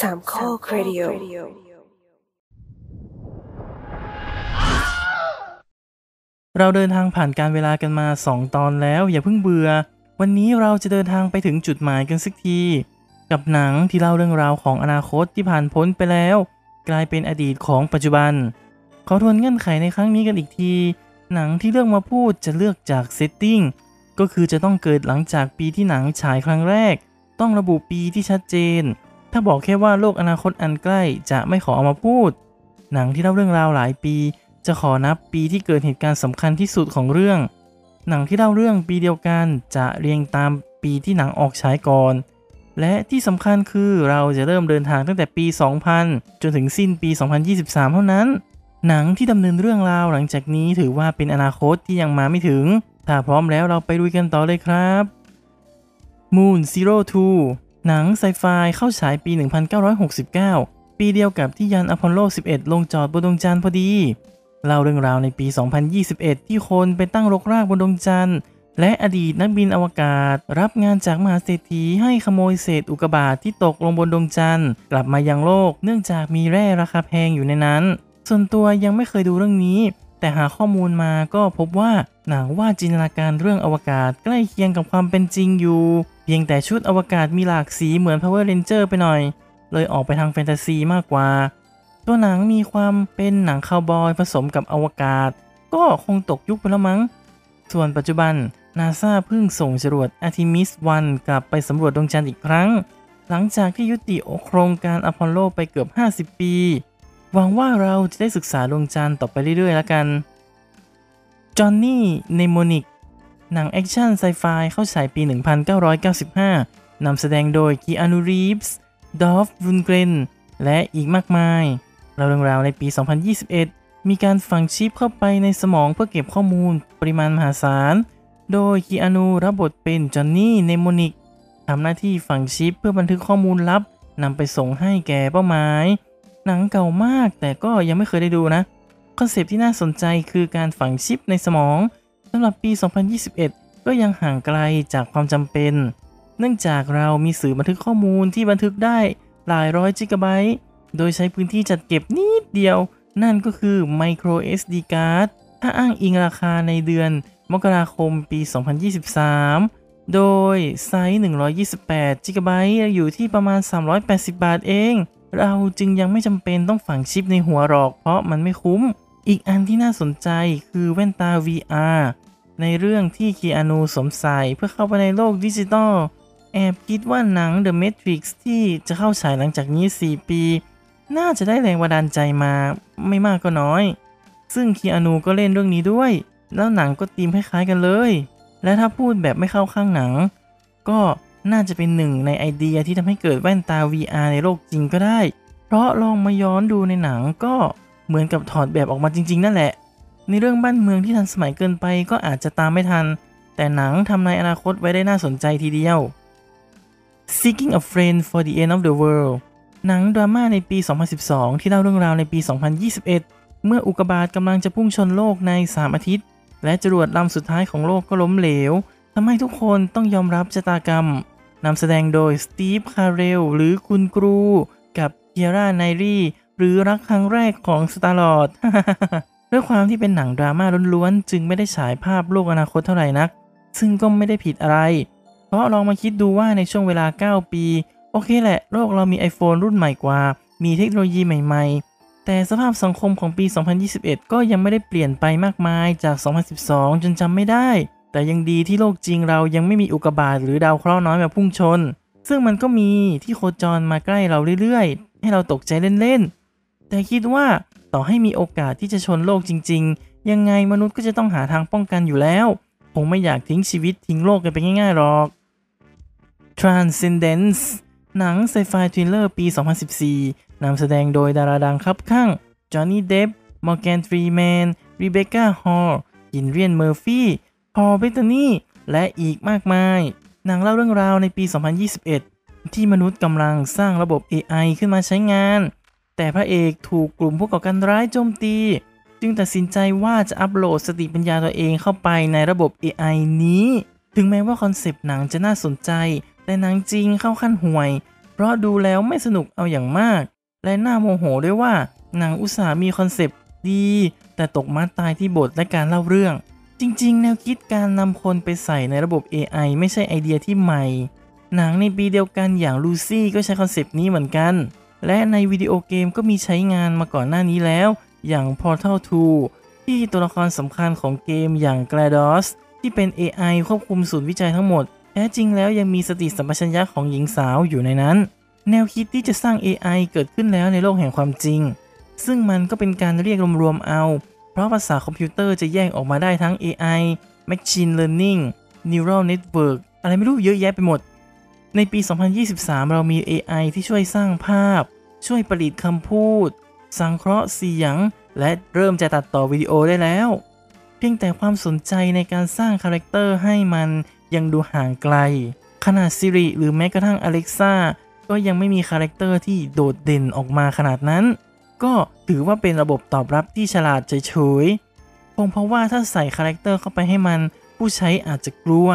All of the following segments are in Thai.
สามข้อครดิโอเราเดินทางผ่านการเวลากันมา 2 ตอนแล้วอย่าเพิ่งเบื่อ วันนี้เราจะเดินทางไปถึงจุดหมายกันสักที กับหนังที่เล่าเรื่องราวของอนาคตที่ผ่านพ้นไปแล้ว กลายเป็นอดีตของปัจจุบัน ขอทวนเงื่อนไขในครั้งนี้กันอีกที หนังที่เลือกมาพูดจะเลือกจาก setting ก็คือจะต้องเกิดหลังจากปีที่หนังฉายครั้งแรก ต้องระบุปีที่ชัดเจน ถ้าบอกแค่ว่าโลกอนาคตอันใกล้จะไม่ขอเอามาพูด หนังที่เล่าเรื่องราวหลายปี จะขอนับปีที่เกิดเหตุการณ์สำคัญที่สุดของเรื่อง หนังที่เล่าเรื่องปีเดียวกันจะเรียงตามปีที่หนังออกฉายก่อน และที่สำคัญคือเราจะเริ่มเดินทางตั้งแต่ปี 2000 จนถึงสิ้นปี 2023 เท่านั้น หนังที่ดำเนินเรื่องราวหลังจากนี้ถือว่าเป็นอนาคตที่ยังมาไม่ถึง ถ้าพร้อมแล้วเราไปดูกันต่อเลยครับ Moon Zero Two หนังไซไฟเข้าฉายปี 1969 ปีเดียวกับที่ยานอพอลโล 11 ลงจอดบนดวงจันทร์พอดี เล่าเรื่องราวในปี 2021 ที่คนไปตั้งรกรากบนดวงจันทร์ และอดีตนักบินอวกาศ รับงานจากมหาเศรษฐีให้ขโมยเศษอุกกาบาตที่ตกลงบนดวงจันทร์ กลับมายังโลกเนื่องจากมีแร่ราคาแพงอยู่ในนั้น ส่วนตัวยังไม่เคยดูเรื่องนี้ แต่หาข้อมูลมาก็พบว่าหนังว่าดจินตนาการเรื่องอวกาศใกล้เคียงกับความเป็นจริงอยู่ พียงแต่ชุดอวกาศมีหลากสีเหมือน Power Ranger ไปหน่อย เลยออกไปทางแฟนตาซีมากกว่า ตัวหนังมีความเป็นหนังคาวบอยผสมกับอวกาศ ก็คงตกยุคไปแล้วมั้ง ส่วนปัจจุบันนาซาเพิ่งส่งจรวด Artemis 1 กลับไปสำรวจดวงจันทร์อีกครั้ง หลังจากที่ยุติโครงการอพอลโลไปเกือบ 50 ปี หวังว่าเราจะได้ศึกษาดวงจันทร์ต่อไปเรื่อยๆแล้วกัน Johnny Mnemonic หนังแอคชั่นไซไฟเข้าฉายปี 1995 นำแสดงโดย Keanu Reeves Dolph Lundgren และอีกมากมายเล่าเรื่องราวในปี 2021 มีการฝังชิปเข้าไปในสมองเพื่อเก็บข้อมูลปริมาณมหาศาล โดยกีอานูรับบทเป็น Johnny Mnemonic ทำหน้าที่ฝังชิปเพื่อบันทึกข้อมูลลับนำไปส่งให้แก่เป้าหมาย หนังเก่ามากแต่ก็ยังไม่เคยได้ดูนะ concept ที่น่าสนใจคือการฝังชิปในสมอง สำหรับปี 2021 ก็ยังห่างไกลจากความจำเป็น เนื่องจากเรามีสื่อบันทึกข้อมูลที่บันทึกได้หลายร้อยกิกะไบต์ โดยใช้พื้นที่จัดเก็บนิดเดียว นั่นก็คือ micro SD card ถ้าอ้างอิงราคาในเดือนมกราคมปี 2023 โดยไซส์128จิกะไบต์อยู่ที่ประมาณ 380 บาทเอง เราจึงยังไม่จำเป็นต้องฝังชิปในหัวหรอก เพราะมันไม่คุ้ม อีกอันที่น่าสนใจคือแว่นตา VR ในเรื่องที่คีอานูสวมใส่เพื่อเข้าไปในโลกดิจิตอล แอบคิดว่าหนัง The Matrix ที่จะเข้าฉายหลังจากนี้ 4 ปี น่าจะได้แรงบันดาลใจมาไม่มากก็น้อย ซึ่งคีอานูก็เล่นเรื่องนี้ด้วย แล้วหนังก็ตีมคล้ายๆกันเลย และถ้าพูดแบบไม่เข้าข้างหนัง ก็น่าจะเป็นหนึ่งในไอเดียที่ทำให้เกิดแว่นตา VR ในโลกจริงก็ได้ เพราะลองมาย้อนดูในหนังก็ เหมือนกับถอดแบบออกมาจริง ๆ นั่นแหละ ในเรื่องบ้านเมืองที่ทันสมัยเกินไปก็อาจจะตามไม่ทัน แต่หนังทำในอนาคตไว้ได้น่าสนใจทีเดียว Seeking a Friend for the End of the World หนังดราม่าในปี 2012 ที่เล่าเรื่องราวในปี 2021 เมื่ออุกกาบาตกำลังจะพุ่งชนโลกใน 3 อาทิตย์ และจรวดลำสุดท้ายของโลกก็ล้มเหลวทำให้ทุกคนต้องยอมรับชะตากรรมนำแสดงโดย Steve Carell หรือคุณครู กับ Keira Knightley หรือรักครั้งแรกของ Star-Lord ด้วยความที่เป็นหนังดราม่าล้วนๆ จึงไม่ได้ฉายภาพโลกอนาคตเท่าไหร่นัก ซึ่งก็ไม่ได้ผิดอะไร เพราะลองมาคิดดูว่าในช่วงเวลา 9 ปี โอเคแหละ โลกเรามี iPhone รุ่นใหม่กว่า มีเทคโนโลยีใหม่ๆ แต่สภาพสังคมของปี 2021 ก็ยังไม่ได้เปลี่ยนไปมากมายจาก 2012 จนจำไม่ได้ แต่ยังดีที่โลกจริงเรายังไม่มีอุกกาบาตหรือดาวเคราะห์น้อยมาพุ่งชน ซึ่งมันก็มีที่โคจรมาใกล้เราเรื่อยๆ ให้เราตกใจเล่นๆ แต่คิดว่าต่อให้มีโอกาสที่จะชนโลกจริง ๆ ยังไงมนุษย์ก็จะต้องหาทางป้องกันอยู่แล้ว คงไม่อยากทิ้งชีวิตทิ้งโลกกันไปง่ายๆหรอก Transcendence หนังไซไฟ thriller ปี 2014 นำแสดงโดยดาราดังคับคั่ง Johnny Depp Morgan Freeman Rebecca Hall Cillian Murphy Paul Bettany และอีกมากมาย หนังเล่าเรื่องราวในปี 2021 ที่มนุษย์กำลังสร้างระบบ AI ขึ้นมาใช้งาน แต่พระเอกถูกกลุ่มผู้ก่อการร้ายโจมตี จึงตัดสินใจว่าจะอัปโหลดสติปัญญาตัวเองเข้าไปในระบบ AI นี้ ถึงแม้ว่า concept หนังจะน่าสนใจ แต่หนังจริงเข้าขั้นห่วย เพราะดูแล้วไม่สนุกเอาอย่างมาก และน่าโมโหด้วยว่าหนังอุตสาห์มี concept ดี แต่ตกมาตายที่บทและการเล่าเรื่อง จริงๆ แนวคิดการนำคนไปใส่ในระบบ AI ไม่ใช่ไอเดียที่ใหม่ หนังในปีเดียวกันอย่างลูซี่ก็ใช้ concept นี้เหมือนกัน และในวิดีโอเกมก็มีใช้งานมาก่อนหน้านี้แล้ว อย่าง Portal 2 ที่ตัวละครสำคัญของเกมอย่าง GLaDOS ที่เป็น AI ควบคุมศูนย์วิจัยทั้งหมด แท้จริงแล้วยังมีสติสัมปชัญญะของหญิงสาวอยู่ในนั้น แนวคิดที่จะสร้าง AI เกิดขึ้นแล้วในโลกแห่งความจริง ซึ่งมันก็เป็นการเรียกรวมๆเอา เพราะภาษาคอมพิวเตอร์จะแยกออกมาได้ทั้ง AI Machine Learning Neural Network อะไรไม่รู้เยอะแยะไปหมด ในปี 2023 เรามี AI ที่ช่วยสร้างภาพ ช่วยผลิตคำพูด สังเคราะห์เสียง และเริ่มจะตัดต่อวิดีโอได้แล้ว เพียงแต่ความสนใจในการสร้าง character ให้มันยังดูห่างไกล ขนาด Siri หรือแม้กระทั่ง Alexa ก็ยังไม่มี character ที่โดดเด่นออกมาขนาดนั้น ก็ถือว่าเป็นระบบตอบรับที่ฉลาดเฉยๆคงเพราะว่าถ้าใส่ character เข้าไปให้มันผู้ใช้อาจจะกลัว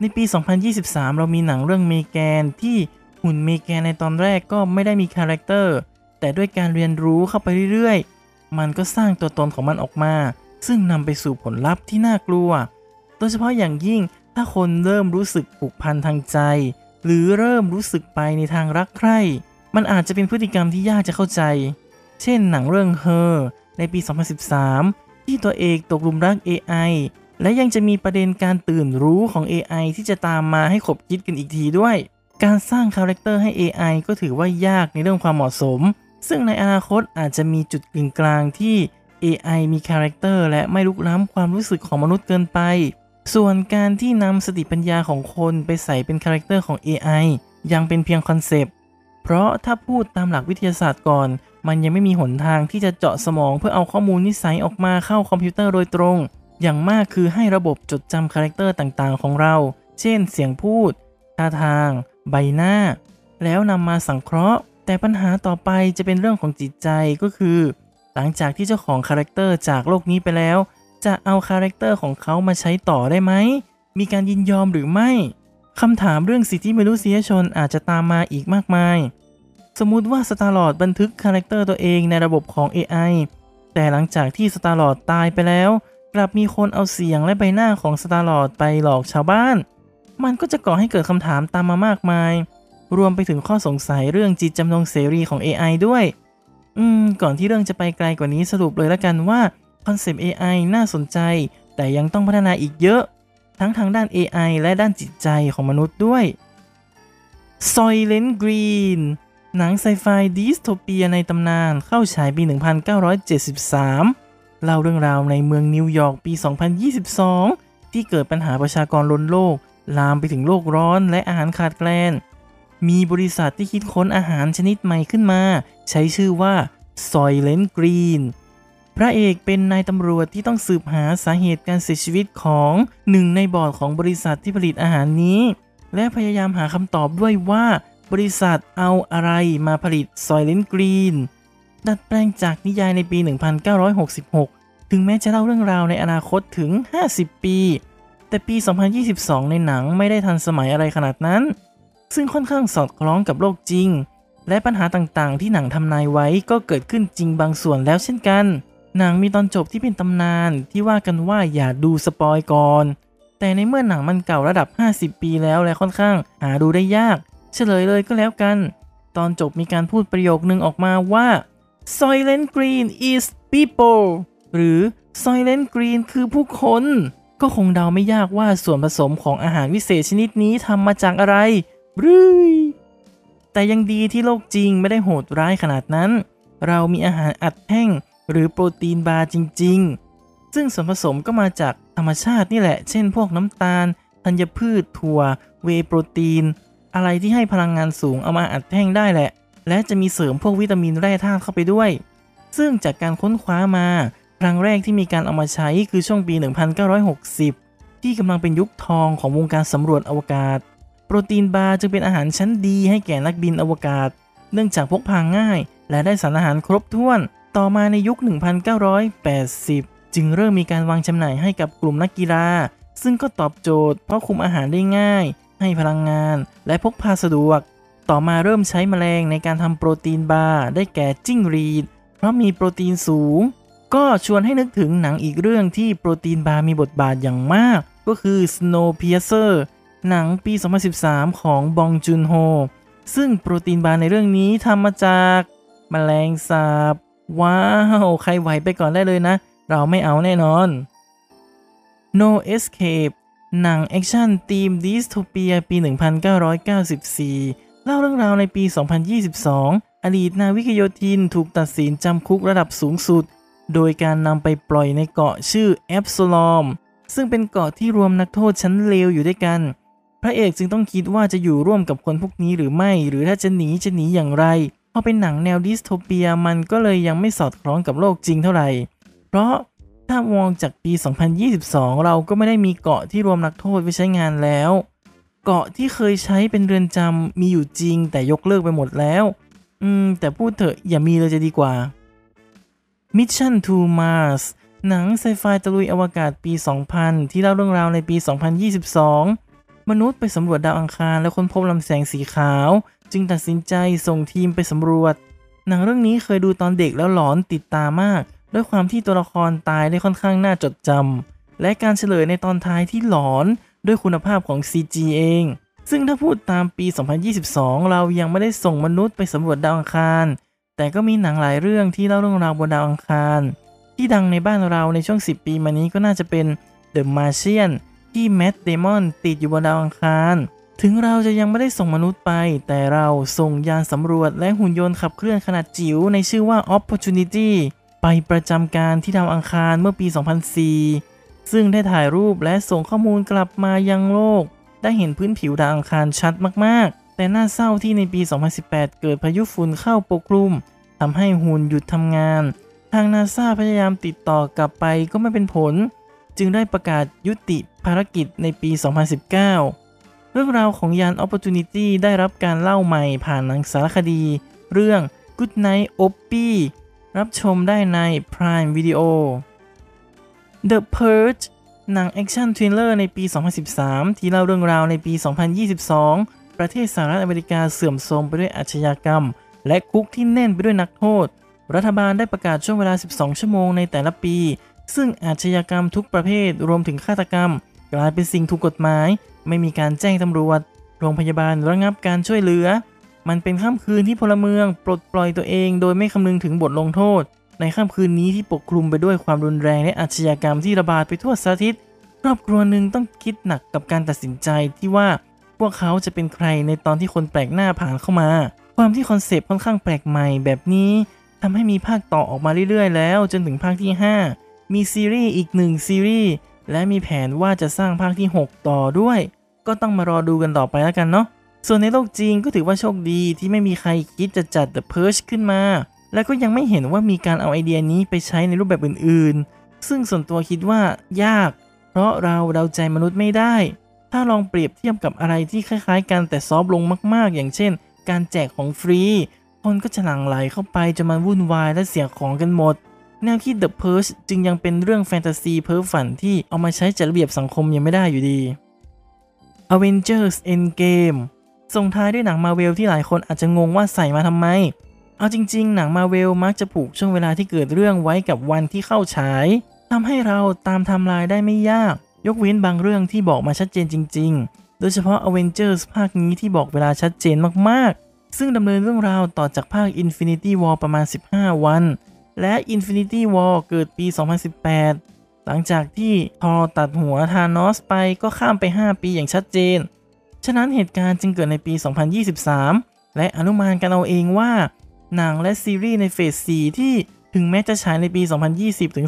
ในปี 2023 เรามีหนังเรื่อง M3GAN ที่หุ่น M3GAN ในตอนแรกก็ไม่ได้มี character แต่ด้วยการเรียนรู้เข้าไปเรื่อยๆ มันก็สร้างตัวตนของมันออกมา ซึ่งนำไปสู่ผลลัพธ์ที่น่ากลัว โดยเฉพาะอย่างยิ่งถ้าคนเริ่มรู้สึกผูกพันทางใจ หรือเริ่มรู้สึกไปในทางรักใคร่ มันอาจจะเป็นพฤติกรรมที่ยากจะเข้าใจ เช่นหนังเรื่อง Her ในปี 2013 ที่ตัวเอกตกหลุมรัก AI และยังจะมีประเด็นการตื่นรู้ของ AI ที่จะตามมาให้ขบคิดกันอีกทีด้วย การสร้าง character ให้ AI ก็ถือว่ายากในเรื่องความเหมาะสม ซึ่งในอนาคตอาจจะมีจุดกึ่งกลางที่ AI มี character และไม่ลุกล้ำความรู้สึกของมนุษย์เกินไป ส่วนการที่นำสติปัญญาของคนไปใส่เป็น character ของ AI ยังเป็นเพียง concept เพราะถ้าพูดตามหลักวิทยาศาสตร์ก่อน มันยังไม่มีหนทางที่จะเจาะสมองเพื่อเอาข้อมูลนิสัยออกมาเข้าคอมพิวเตอร์โดยตรง อย่างมากคือให้ระบบจดจำ character ต่างๆ ของเรา เช่น เสียงพูด ท่าทาง ใบหน้า แล้วนำมาสังเคราะห์ แต่ปัญหาต่อไปจะเป็นเรื่องของจิตใจก็คือ หลังจากที่เจ้าของ character จากโลกนี้ไปแล้ว จะเอา character ของเขามาใช้ต่อได้ไหม มีการยินยอมหรือไม่คำถามเรื่องสิทธิมนุษยชนอาจจะตามมาอีกมากมาย สมมุติว่า Star-Lord บันทึก character ตัวเองในระบบของ AI แต่หลังจากที่ Star-Lord ตายไปแล้ว กลับมีคนเอาเสียงและใบหน้าของ Star-Lord ไปหลอกชาวบ้าน มันก็จะก่อให้เกิดคำถามตามมามากมาย รวมไปถึงข้อสงสัยเรื่องเจตจำนงเสรีของ AI ด้วย อืม ก่อนที่เรื่องจะไปไกลกว่านี้สรุปเลยละกันว่า concept AI น่าสนใจ แต่ยังต้องพัฒนาอีกเยอะ ทั้งทางด้าน AI และด้านจิตใจของมนุษย์ด้วย Soylent Green หนังไซไฟดิสโทเปียในตำนานเข้าฉายปี 1973 เล่าเรื่องราวในเมืองนิวยอร์กปี 2022 ที่เกิดปัญหาประชากรล้นโลก ลามไปถึงโลกร้อนและอาหารขาดแคลน มีบริษัทที่คิดค้นอาหารชนิดใหม่ขึ้นมา ใช้ชื่อว่า Soylent Green พระเอกเป็นนายตำรวจที่ต้องสืบหาสาเหตุการเสียชีวิตของหนึ่งในบอร์ดของบริษัทที่ผลิตอาหารนี้ และพยายามหาคำตอบด้วยว่า บริษัทเอาอะไรมาผลิต Soylent Green ดัดแปลงจากนิยายในปี 1966 ถึงแม้จะเล่าเรื่องราวในอนาคตถึง 50 ปี แต่ปี 2022 ในหนังไม่ได้ทันสมัยอะไรขนาดนั้น ซึ่งค่อนข้างสอดคล้องกับโลกจริง และปัญหาต่างๆ ที่หนังทำนายไว้ก็เกิดขึ้นจริงบางส่วนแล้วเช่นกัน หนังมีตอนจบที่เป็นตำนานที่ว่ากันว่าอย่าดูสปอยก่อน แต่ในเมื่อหนังมันเก่าระดับ 50 ปีแล้วและค่อนข้างหาดูได้ยาก เฉลยเลยก็แล้วกัน ตอนจบมีการพูดประโยคนึงออกมาว่า Soylent Green is people หรือ Soylent Green คือผู้คน ก็คงเดาไม่ยากว่าส่วนผสมของอาหารวิเศษชนิดนี้ทำมาจากอะไรบรึยแต่ยังดีที่โลกจริงไม่ได้โหดร้ายขนาดนั้น เรามีอาหารอัดแท่ง หรือโปรตีนบาร์จริง ๆ ซึ่งส่วนผสมก็มาจากธรรมชาตินี่แหละ เช่นพวกน้ำตาล ธัญพืช ถั่ว เวยโปรตีน อะไรที่ให้พลังงานสูงเอามาอัดแท่งได้แหละ และจะมีเสริมพวกวิตามินแร่ธาตุเข้าไปด้วย ซึ่งจากการค้นคว้ามา ครั้งแรกที่มีการเอามาใช้คือช่วงปี 1960 ที่กำลังเป็นยุคทองของวงการสำรวจอวกาศ โปรตีนบาร์จึงเป็นอาหารชั้นดีให้แก่นักบินอวกาศ เนื่องจากพกพาง่าย และได้สารอาหารครบถ้วน ต่อมาในยุค 1980 จึงเริ่มมีการวางจำหน่ายให้กับกลุ่มนักกีฬา ซึ่งก็ตอบโจทย์เพราะคุมอาหารได้ง่าย ให้พลังงาน และพกพาสะดวก ต่อมาเริ่มใช้แมลงในการทำโปรตีนบาร์ได้แก่จิ้งหรีด เพราะมีโปรตีนสูง ก็ชวนให้นึกถึงหนังอีกเรื่องที่โปรตีนบาร์มีบทบาทอย่างมาก ก็คือ Snowpiercer หนังปี 2013 ของบองจุนโฮ ซึ่งโปรตีนบาร์ในเรื่องนี้ทำมาจากแมลงสาบ ว้าว ใครไหวไปก่อนได้เลยนะ เราไม่เอาแน่นอน No Escape หนังแอคชั่นธีมดิสโทเปียปี 1994 เล่าเรื่องราวในปี 2022 อดีตนาวิกโยธินถูกตัดสินจำคุกระดับสูงสุด โดยการนำไปปล่อยในเกาะชื่อ Absolom ซึ่งเป็นเกาะที่รวมนักโทษชั้นเลวอยู่ด้วยกัน พระเอกจึงต้องคิดว่าจะอยู่ร่วมกับคนพวกนี้หรือไม่ หรือถ้าจะหนีจะหนีอย่างไรพอเป็นหนังแนวดิสโทเปียมันก็เลยยังไม่สอดคล้องกับโลกจริงเท่าไหร่ เพราะถ้ามองจากปี 2022 เราก็ไม่ได้มีเกาะที่รวมนักโทษไว้ใช้งานแล้ว เกาะที่เคยใช้เป็นเรือนจำมีอยู่จริงแต่ยกเลิกไปหมดแล้ว อืม แต่พูดเถอะอย่ามีเลยจะดีกว่า Mission to Mars หนังไซไฟตะลุยอวกาศปี 2000 ที่เล่าเรื่องราวในปี 2022 มนุษย์ไปสำรวจดาวอังคารและค้นพบลำแสงสีขาว จึงตัดสินใจส่งทีมไปสำรวจ หนังเรื่องนี้เคยดูตอนเด็กแล้วหลอนติดตามาก ด้วยความที่ตัวละครตายได้ค่อนข้างน่าจดจำและการเฉลยในตอนท้ายที่หลอน ด้วยคุณภาพของ CG เอง ซึ่งถ้าพูดตามปี 2022 เรายังไม่ได้ส่งมนุษย์ไปสำรวจดาวอังคาร แต่ก็มีหนังหลายเรื่องที่เล่าเรื่องราวบนดาวอังคาร ที่ดังในบ้านเราในช่วง 10 ปีมานี้ก็น่าจะเป็น The Martian ที่แมตต์เดมอนติดอยู่บนดาวอังคาร ถึงเราจะยังไม่ได้ส่งมนุษย์ไป แต่เราส่งยานสำรวจและหุ่นยนต์ขับเคลื่อนขนาดจิ๋วในชื่อว่า Opportunity ไปประจำการที่ดาวอังคารเมื่อปี 2004 ซึ่งได้ถ่ายรูปและส่งข้อมูลกลับมายังโลก ได้เห็นพื้นผิวดาวอังคารชัดมากๆ แต่น่าเศร้าที่ในปี 2018 เกิดพายุฝุ่นเข้าปกคลุมทำให้หุ่นหยุดทำงาน ทางนาซาพยายามติดต่อกลับไปก็ไม่เป็นผล จึงได้ประกาศยุติภารกิจในปี 2019 เรื่องราวของยาน Opportunity ได้รับการเล่าใหม่ผ่านหนังสารคดี เรื่อง Good Night Oppy รับชมได้ใน Prime Video The Purge หนังแอคชั่น thriller ในปี 2013 ที่เล่าเรื่องราวในปี 2022 ประเทศสหรัฐอเมริกาเสื่อมโทรมไปด้วยอาชญากรรม และคุกที่แน่นไปด้วยนักโทษ รัฐบาลได้ประกาศช่วงเวลา 12 ชั่วโมงในแต่ละปี ซึ่งอาชญากรรมทุกประเภทรวมถึงฆาตกรรม กลายเป็นสิ่งถูกกฎหมาย ไม่มีการแจ้งตำรวจ โรงพยาบาลระงับการช่วยเหลือ มันเป็นค่ำคืนที่พลเมืองปลดปล่อยตัวเอง โดยไม่คำนึงถึงบทลงโทษ ในค่ำคืนนี้ที่ปกคลุมไปด้วยความรุนแรงและอาชญากรรมที่ระบาดไปทั่วสารทิศครอบครัวหนึ่งต้องคิดหนักกับการตัดสินใจที่ว่าพวกเขาจะเป็นใครในตอนที่คนแปลกหน้าผ่านเข้ามา ความที่คอนเซปต์ค่อนข้างแปลกใหม่แบบนี้ทำให้มีภาคต่อออกมาเรื่อยๆ แล้ว จนถึงภาคที่ 5 มีซีรีส์อีกหนึ่งซีรีส์และมีแผนว่าจะสร้างภาคที่ 6 ต่อด้วย ก็ต้องมารอดูกันต่อไปแล้วกันเนาะส่วนในโลกจริงก็ถือว่าโชคดีที่ไม่มีใครคิดจะจัด The Purge ขึ้นมา และก็ยังไม่เห็นว่ามีการเอาไอเดียนี้ไปใช้ในรูปแบบอื่นๆ ซึ่งส่วนตัวคิดว่ายาก เพราะเราเดาใจมนุษย์ไม่ได้ ถ้าลองเปรียบเทียบกับอะไรที่คล้ายๆ กันแต่ซอฟลงมากๆ อย่างเช่น การแจกของฟรี คนก็จะหลั่งไหลเข้าไปจนมันวุ่นวายและเสียของกันหมด แนวคิด The Purge จึงยังเป็นเรื่องแฟนตาซีเพ้อฝันที่เอามาใช้จัดระเบียบสังคมยังไม่ได้อยู่ดี Avengers Endgame ส่งท้ายด้วยหนังมาเวลที่หลายคนอาจจะงงว่าใส่มาทำไม เอาจริง ๆ หนังมาเวลมักจะผูกช่วงเวลาที่เกิดเรื่องไว้กับวันที่เข้าฉายทำให้เราตามทม์ไลน์ได้ไม่ยาก ยกเว้นบางเรื่องที่บอกมาชัดเจนจริง ๆ โดยเฉพาะ Avengers ภาคนี้ที่บอกเวลาชัดเจนมากๆ ซึ่งดำเนินเรื่องราวต่อจากภาค Infinity War ประมาณ 15 วัน และ Infinity War เกิดปี 2018 หลังจากที่ทอตัดหัวธานอสไปก็ข้ามไป 5 ปีอย่างชัดเจน ฉะนั้นเหตุการณ์จึงเกิดในปี 2023 และอนุมานกันเอาเองว่า หนังและซีรีส์ในเฟส 4 ที่ถึงแม้จะฉายในปี 2020 ถึง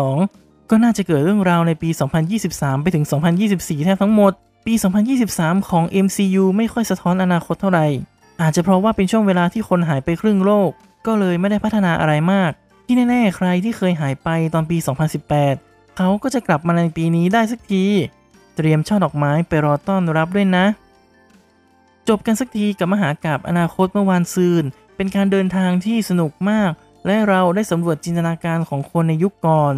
2022 ก็น่าจะเกิดเรื่องราวในปี 2023 ไปถึง 2024 แทบทั้งหมด ปี 2023 ของ MCU ไม่ค่อยสะท้อนอนาคตเท่าไหร่ อาจจะเพราะว่าเป็นช่วงเวลาที่คนหายไปครึ่งโลก ก็เลยไม่ได้พัฒนาอะไรมาก ที่แน่ๆ ใครที่เคยหายไปตอนปี 2018 เขาก็จะกลับมาในปีนี้ได้สักที เตรียมช่อดอกไม้ไปรอต้อนรับด้วยนะ จบกันสักทีกับมหากาบอนาคตเมื่อวานซืน เป็นการเดินทางที่สนุกมาก และเราได้สำรวจจินตนาการของคนในยุคก่อน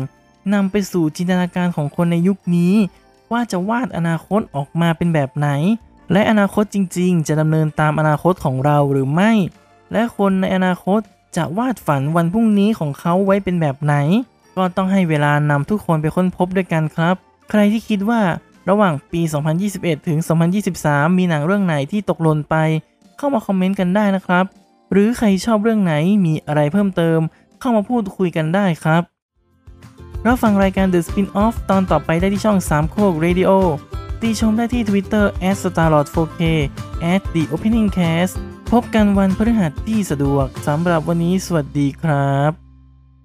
นำไปสู่จินตนาการของคนในยุคนี้ ว่าจะวาดอนาคตออกมาเป็นแบบไหน และอนาคตจริง ๆ จะดำเนินตามอนาคตของเราหรือไม่ และคนในอนาคตจะวาดฝันวันพรุ่งนี้ของเขาไว้เป็นแบบไหน ก็ต้องให้เวลานำทุกคนไปค้นพบด้วยกันครับ ใครที่คิดว่าระหว่างปี 2021 ถึง 2023 มีหนังเรื่องไหนที่ตกหล่นไป เข้ามาคอมเมนต์กันได้นะครับ หรือใครชอบเรื่องไหนมีอะไรเพิ่มเติม เข้ามาพูดคุยกันได้ครับรับฟังรายการ The Spin-off ตอนต่อไปได้ที่ช่อง3โคก Radio ตีชมได้ที่ Twitter @starlord4k @the opening cast พบกันวันพฤหัสที่สะดวกสำหรับวันนี้สวัสดีครับ